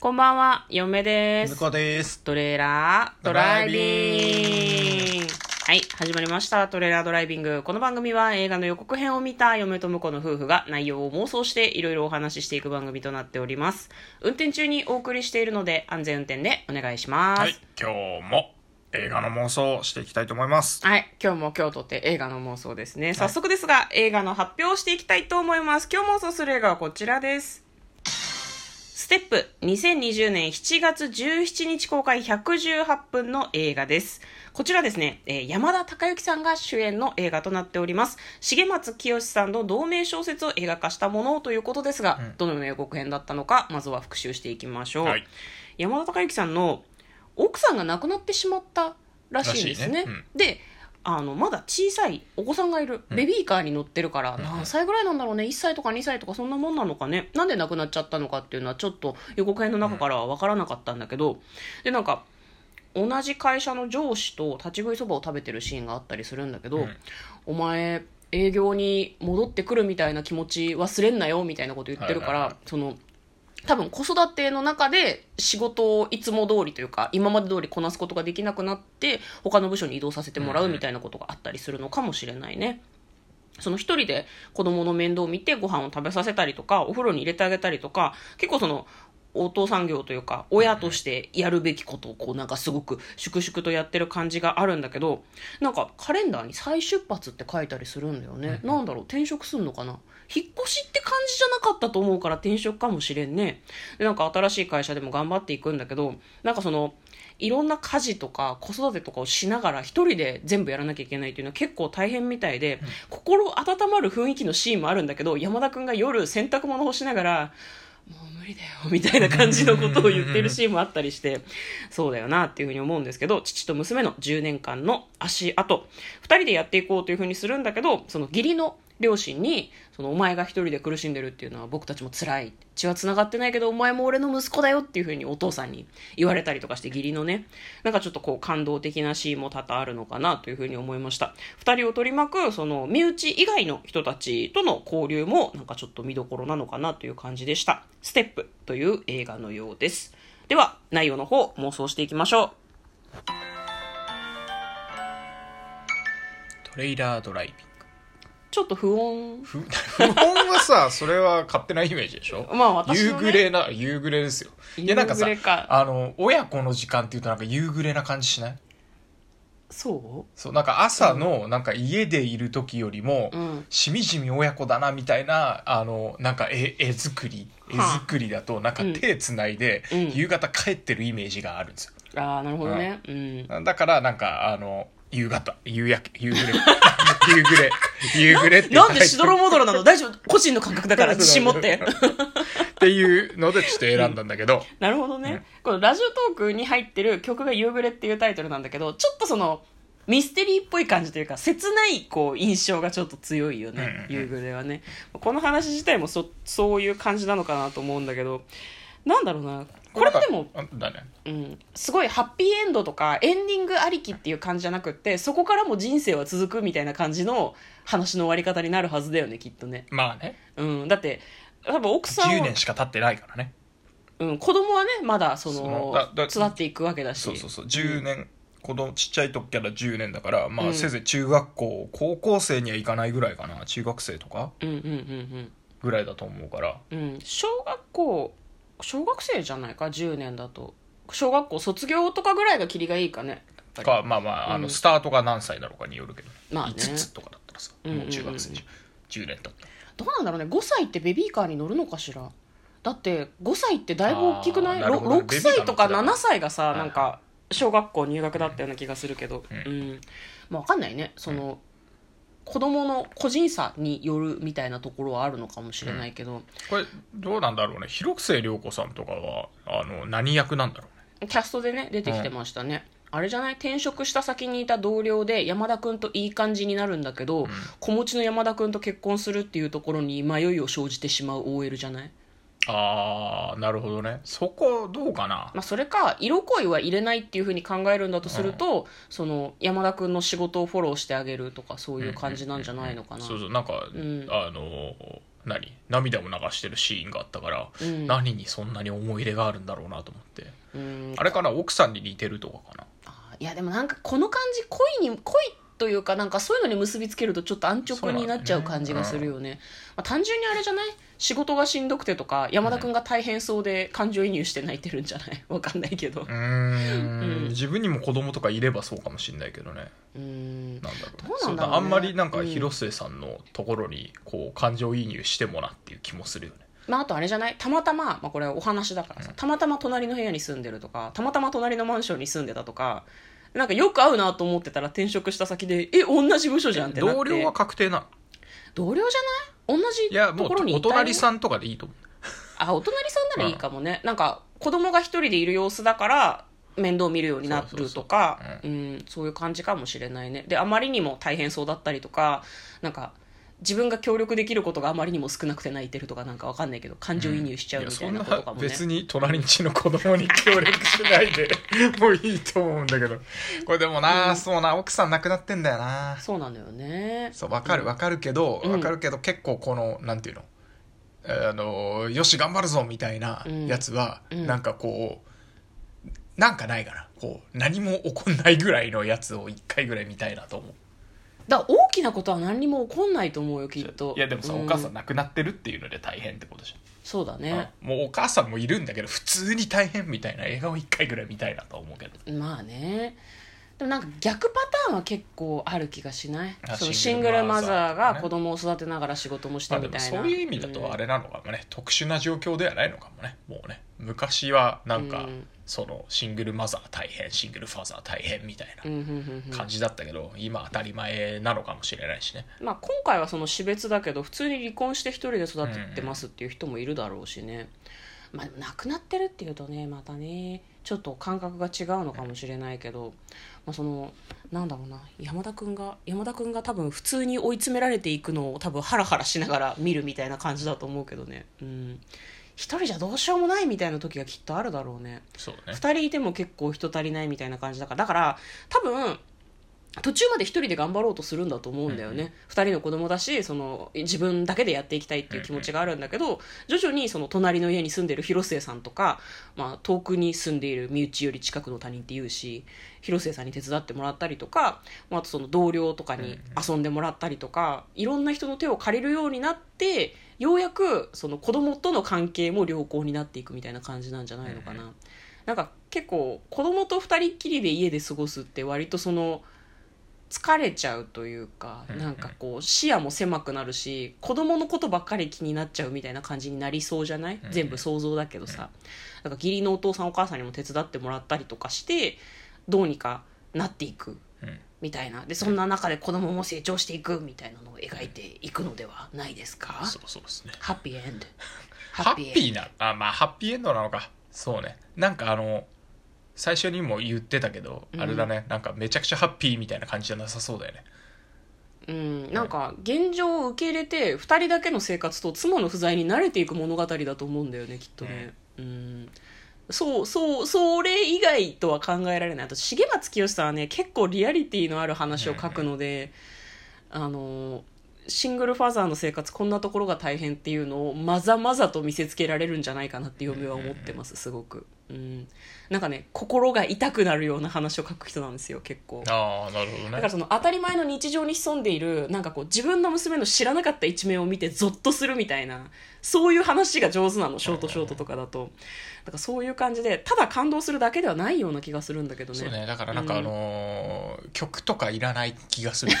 こんばんは、嫁です。向こうです。トレーラードライビング。はい、始まりました。トレーラードライビング。この番組は映画の予告編を見た嫁と婿の夫婦が内容を妄想していろいろお話ししていく番組となっております。運転中にお送りしているので安全運転でお願いします。はい、今日も映画の妄想をしていきたいと思います。はい。今日も今日とって映画の妄想ですね。早速ですが、映画の発表をしていきたいと思います。今日妄想する映画はこちらです。ステップ2020年7月17日公開118分の映画です。こちらですね、えー山田孝之さんが主演の映画となっております。重松清さんの同名小説を映画化したものということですが、どのような予告編だったのか、まずは復習していきましょう。はい山田孝之さんの奥さんが亡くなってしまったらしいんですね。らしいねであのまだ小さいお子さんがいる。ベビーカーに乗ってるから、何歳ぐらいなんだろうね。1歳とか2歳とかそんなもんなのかね。なんで亡くなっちゃったのかっていうのはちょっと予告編の中からは分からなかったんだけど、でなんか同じ会社の上司と立ち食いそばを食べてるシーンがあったりするんだけど、ん。お前営業に戻ってくるみたいな気持ち忘れんなよみたいなこと言ってるから、その多分子育ての中で仕事をいつも通りというか今まで通りこなすことができなくなって他の部署に移動させてもらうみたいなことがあったりするのかもしれないね。その一人で子供の面倒を見てご飯を食べさせたりとかお風呂に入れてあげたりとか結構そのお父さん業というか親としてやるべきことをこうなんかすごく粛々とやってる感じがあるんだけどなんかカレンダーに再出発って書いたりするんだよね、なんだろう転職すんのかな？引っ越しって感じじゃなかったと思うから転職かもしれんね。でなんか新しい会社でも頑張っていくんだけどなんかそのいろんな家事とか子育てとかをしながら一人で全部やらなきゃいけないっていうのは結構大変みたいで、心温まる雰囲気のシーンもあるんだけど山田君が夜洗濯物干しながらもう無理だよみたいな感じのことを言ってるシーンもあったりしてそうだよなっていうふうに思うんですけど父と娘の10年間の足跡。2人でやっていこうというふうにするんだけどその義理の両親にそのお前が一人で苦しんでるっていうのは僕たちも辛い。血は繋がってないけどお前も俺の息子だよっていうふうにお父さんに言われたりとかして義理のねなんかちょっとこう感動的なシーンも多々あるのかなというふうに思いました。2人を取り巻くその身内以外の人たちとの交流もなんかちょっと見どころなのかなという感じでした「ステップという映画のようです。では内容の方妄想していきましょう。トレイラードライビング。ちょっと不穏。ふ 不本はさ、それは勝手なイメージでしょ？まあ私ね。暮れな、夕暮れですよ。いやなんかさあの、親子の時間っていうとなんか夕暮れな感じしない？そう？そう、なんか朝の、なんか家でいる時よりも、うん。しみじみ親子だなみたいな、あの、なんか絵、絵作り、絵はあ。作りだと、なんか手つないで、うん。夕方帰ってるイメージがあるんですよ。ああなるほどね。うん。だから、なんか、あの、夕方、夕焼け、夕暮れ、夕暮れ、夕暮れってなんでしどろもどろなの？大丈夫？個人の感覚だから 自信持って。っていうのでちょっと選んだんだけど、なるほどね、このラジオトークに入ってる曲が「夕暮れ」っていうタイトルなんだけどちょっとそのミステリーっぽい感じというか切ないこう印象がちょっと強いよね、うんうんうん。夕暮れはね。この話自体もそそういう感じなのかなと思うんだけどなんだろうなこれもでもだね。うん、すごいハッピーエンドとかエンディングありきっていう感じじゃなくってそこからも人生は続くみたいな感じの話の終わり方になるはずだよねきっとね、まあね、うん、だって多分奥さん10は年しか経ってないからね。うん、子供はねまだそその育っていくわけだし。そうそうそう、10年、子供、ちっちゃい時から10年だから、まうん。あ、せいぜい中学校、高校生にはいかないぐらいかな。中学生とかうんうんうんぐらいだと思うから。うんうん。小学校小学生じゃないか？10年だと。小学校卒業とかぐらいが切りがいいかね？か、まあまあ、あうん。の、スタートが何歳だろうかによるけど。まあね。5つとかだったらさ、うんうんうん。もう中学生じゃん。10年経ったら。どうなんだろうね？5歳ってベビーカーに乗るのかしら？だって5歳ってだいぶ大きくない？ね。6歳とかベビーカー乗ってた7歳がさいなんか小学校入学だったような気がするけど。ううん。ん、まあ、分かんないね。その、子供の個人差によるみたいなところはあるのかもしれないけど、これ、どうなんだろうね。広末涼子さんとかは、あの、何役なんだろうね。キャストでね出てきてましたね、あれじゃない？転職した先にいた同僚で山田君といい感じになるんだけど、子持ちの山田君と結婚するっていうところに迷いを生じてしまう OL じゃない？あー、なるほどね。そこ、どうかな？まあ、それか色恋は入れないっていうふうに考えるんだとすると、その山田君の仕事をフォローしてあげるとかそういう感じなんじゃないのかな、そうそうなんか、ん。あの何？涙も流してるシーンがあったから、うん。何にそんなに思い入れがあるんだろうなと思って。うん。あれかな？奥さんに似てるとかかな？あいやでもなんかこの感じ恋に恋というかなんかそういうのに結びつけるとちょっと安直になっちゃう感じがするよね。まあ、単純にあれじゃない？仕事がしんどくてとか山田君が大変そうで感情移入して泣いてるんじゃない？わかんないけど。うーん。うん。自分にも子供とかいればそうかもしれないけどね。うん。なんだろうあんまりなんかうん広末さんのところにこう感情移入してもなっていう気もするよね。まあ、あとあれじゃない？たまたま、まあ、これお話だからさ、たまたま隣の部屋に住んでるとかたまたま隣のマンションに住んでたとかなんかよく会うなと思ってたら転職した先でえ同じ部署じゃんってなって。同僚は確定なの？同僚じゃない？同じいやもうところにおいたよ隣さんとかでいいと思う。あお隣さんならいいかもね、なんか子供が一人でいる様子だから面倒見るようになるとかそうそうそううんそういう感じかもしれないね。であまりにも大変そうだったりとかなんか自分が協力できることがあまりにも少なくて泣いてるとかなんかわかんないけど感情移入しちゃうみたいなことかもね、別に隣んちの子供に協力しないで もういいと思うんだけど。これでもな、そうな奥さん亡くなってんだよな。そうなんだよね。そうわかるわかるけどうん。わかるけど結構このなんていうの？あのよし頑張るぞみたいなやつは、うん。なんかこうなんかないかな。こう何も起こんないぐらいのやつを一回ぐらい見たいなと思うだ大きなことは何にも起こんないと思うよきっと。いやでもさ、うお母さん亡くなってるっていうので大変ってことじゃん、そうだね、もうお母さんもいるんだけど普通に大変みたいな映画を一回ぐらい見たいなと思うけど。まあね。でもなんか逆パターンは結構ある気がしない？あそのシシングルママザーがね子供を育てながら仕事もしてみたいな、そういう意味だとあれなのかもね、特殊な状況ではないのかもね。もうね。昔はなんか、うんそのシングルマザー大変シングルファザー大変みたいな感じだったけど、今当たり前なのかもしれないしね。まあ、今回はその死別だけど普通に離婚して一人で育ててますっていう人もいるだろうしね、まあ、亡くなってるっていうとねまたねちょっと感覚が違うのかもしれないけど、まあ、そのなんだろうな山田君が山田君が多分普通に追い詰められていくのを多分ハラハラしながら見るみたいな感じだと思うけどね。うん一人じゃどうしようもないみたいな時がきっとあるだろうね。そうね。2人いても結構人足りないみたいな感じだから。だから多分途中まで一人で頑張ろうとするんだと思うんだよね、二人の子供だしその自分だけでやっていきたいっていう気持ちがあるんだけど、徐々にその隣の家に住んでる広末さんとか、まあ、遠くに住んでいる身内より近くの他人っていうし広末さんに手伝ってもらったりとか、まあ、あとその同僚とかに遊んでもらったりとか、いろんな人の手を借りるようになってようやくその子供との関係も良好になっていくみたいな感じなんじゃないのかな。なんか結構子供と二人っきりで家で過ごすって割とその疲れちゃうというかなんかこう視野も狭くなるし子供のことばっかり気になっちゃうみたいな感じになりそうじゃない？うん全部想像だけどさ。なんか義理のお父さんお母さんにも手伝ってもらったりとかしてどうにかなっていくうん。みたいな。でそんな中で子供も成長していくみたいなのを描いていくのではないですか？そうそうですね。ハッピーエンドハッピーなあまあハッピーエンドなのか。そうね。なんかあの最初にも言ってたけど、うん。あれだね。なんかめちゃくちゃハッピーみたいな感じじゃなさそうだよね。うん、なんか現状を受け入れて2人だけの生活と妻の不在に慣れていく物語だと思うんだよねきっとね。うん。そうそうそれ以外とは考えられない。あと重松清さんはね結構リアリティのある話を書くので、あのシングルファザーの生活こんなところが大変っていうのをまざまざと見せつけられるんじゃないかなって嫁は思ってますすごく、うん、なんかね心が痛くなるような話を書く人なんですよ結構。ああなるほどね。だからその当たり前の日常に潜んでいるなんかこう自分の娘の知らなかった一面を見てゾッとするみたいなそういう話が上手なのショートショートとかだと。だからそういう感じでただ感動するだけではないような気がするんだけどね。そうね。だからなんかあのー曲とかいらない気がする。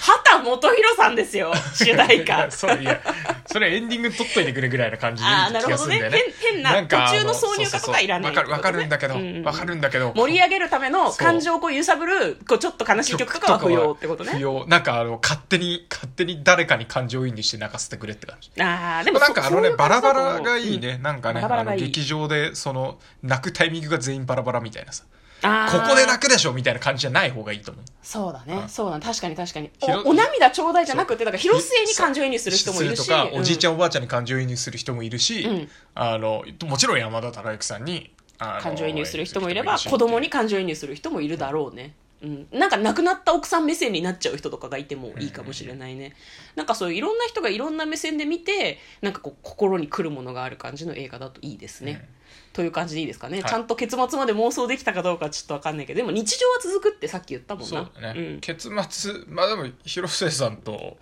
畑 基博さんですよ。主題い歌。や そういやそれエンディング取っといてくれぐらいな感じでいあーい気がするんだよね。なるほどね。変変なんかあ途中の挿入歌とかいらないそうそうそう。わかるわかるんだけど。うんうん。わかるんだけど。盛り上げるための感情をこう揺さぶるこうちょっと悲しい曲とかは不要ってことね。不要なんかあの勝手に勝手に誰かに感情移入して泣かせてくれって感じ。ああでもなんかあのねそバラバラがいいね、なんかねバラバラあの劇場でその泣くタイミングが全員バラバラみたいなさここで泣くでしょみたいな感じじゃない方がいいと思う。そうだね、うん。そうだ確かに確かに。おお涙ちょうだいじゃなくてだから広末に感情移入する人もいるし。すとか、おじいちゃゃんおばあちゃんに感情移入する人もいるし、うん。あのもちろん山田孝之さんに感情移入する人もいれば子供に感情移入する人もいるだろうねうん、なんか亡くなった奥さん目線になっちゃう人とかがいてもいいかもしれないね、なんかそういういろんな人がいろんな目線で見てなんかこう心に来るものがある感じの映画だといいですね、という感じでいいですかね、はい。ちゃんと結末まで妄想できたかどうかちょっとわかんないけどでも日常は続くってさっき言ったもんな。ね、うん。結末まあでも広末さんと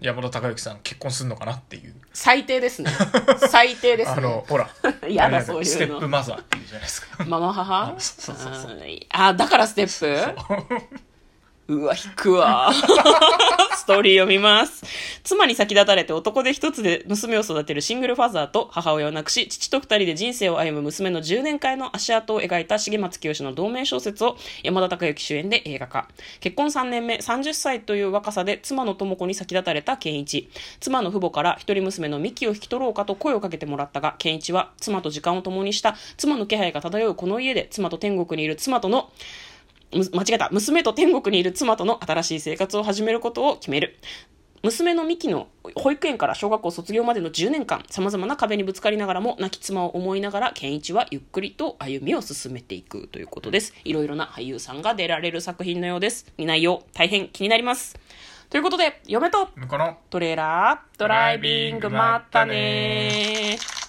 山田孝之さん結婚するのかなっていう。最低ですね。最低ですね。あのほら。やだそういうの。ステップマザーっていうじゃないですか。ママ母？そうそうそう。うん。あだからステップ？うわ、引くわ。ストーリー読みます。妻に先立たれて男で一つで娘を育てるシングルファザーと母親を亡くし、父と二人で人生を歩む娘の10年間の足跡を描いた重松清の同名小説を山田孝之主演で映画化。結婚3年目、30歳という若さで妻の智子に先立たれた健一。妻の父母から一人娘のミキを引き取ろうかと声をかけてもらったが、健一は妻と時間を共にした妻の気配が漂うこの家で妻と天国にいる妻との間違えた。娘と天国にいる妻との新しい生活を始めることを決める。娘のミキの保育園から小学校卒業までの10年間、様々な壁にぶつかりながらも、亡き妻を思いながら、健一はゆっくりと歩みを進めていくということです。いろいろな俳優さんが出られる作品のようです。内容、大変気になります。ということで、嫁とこのトレーラードライビング、まったねー。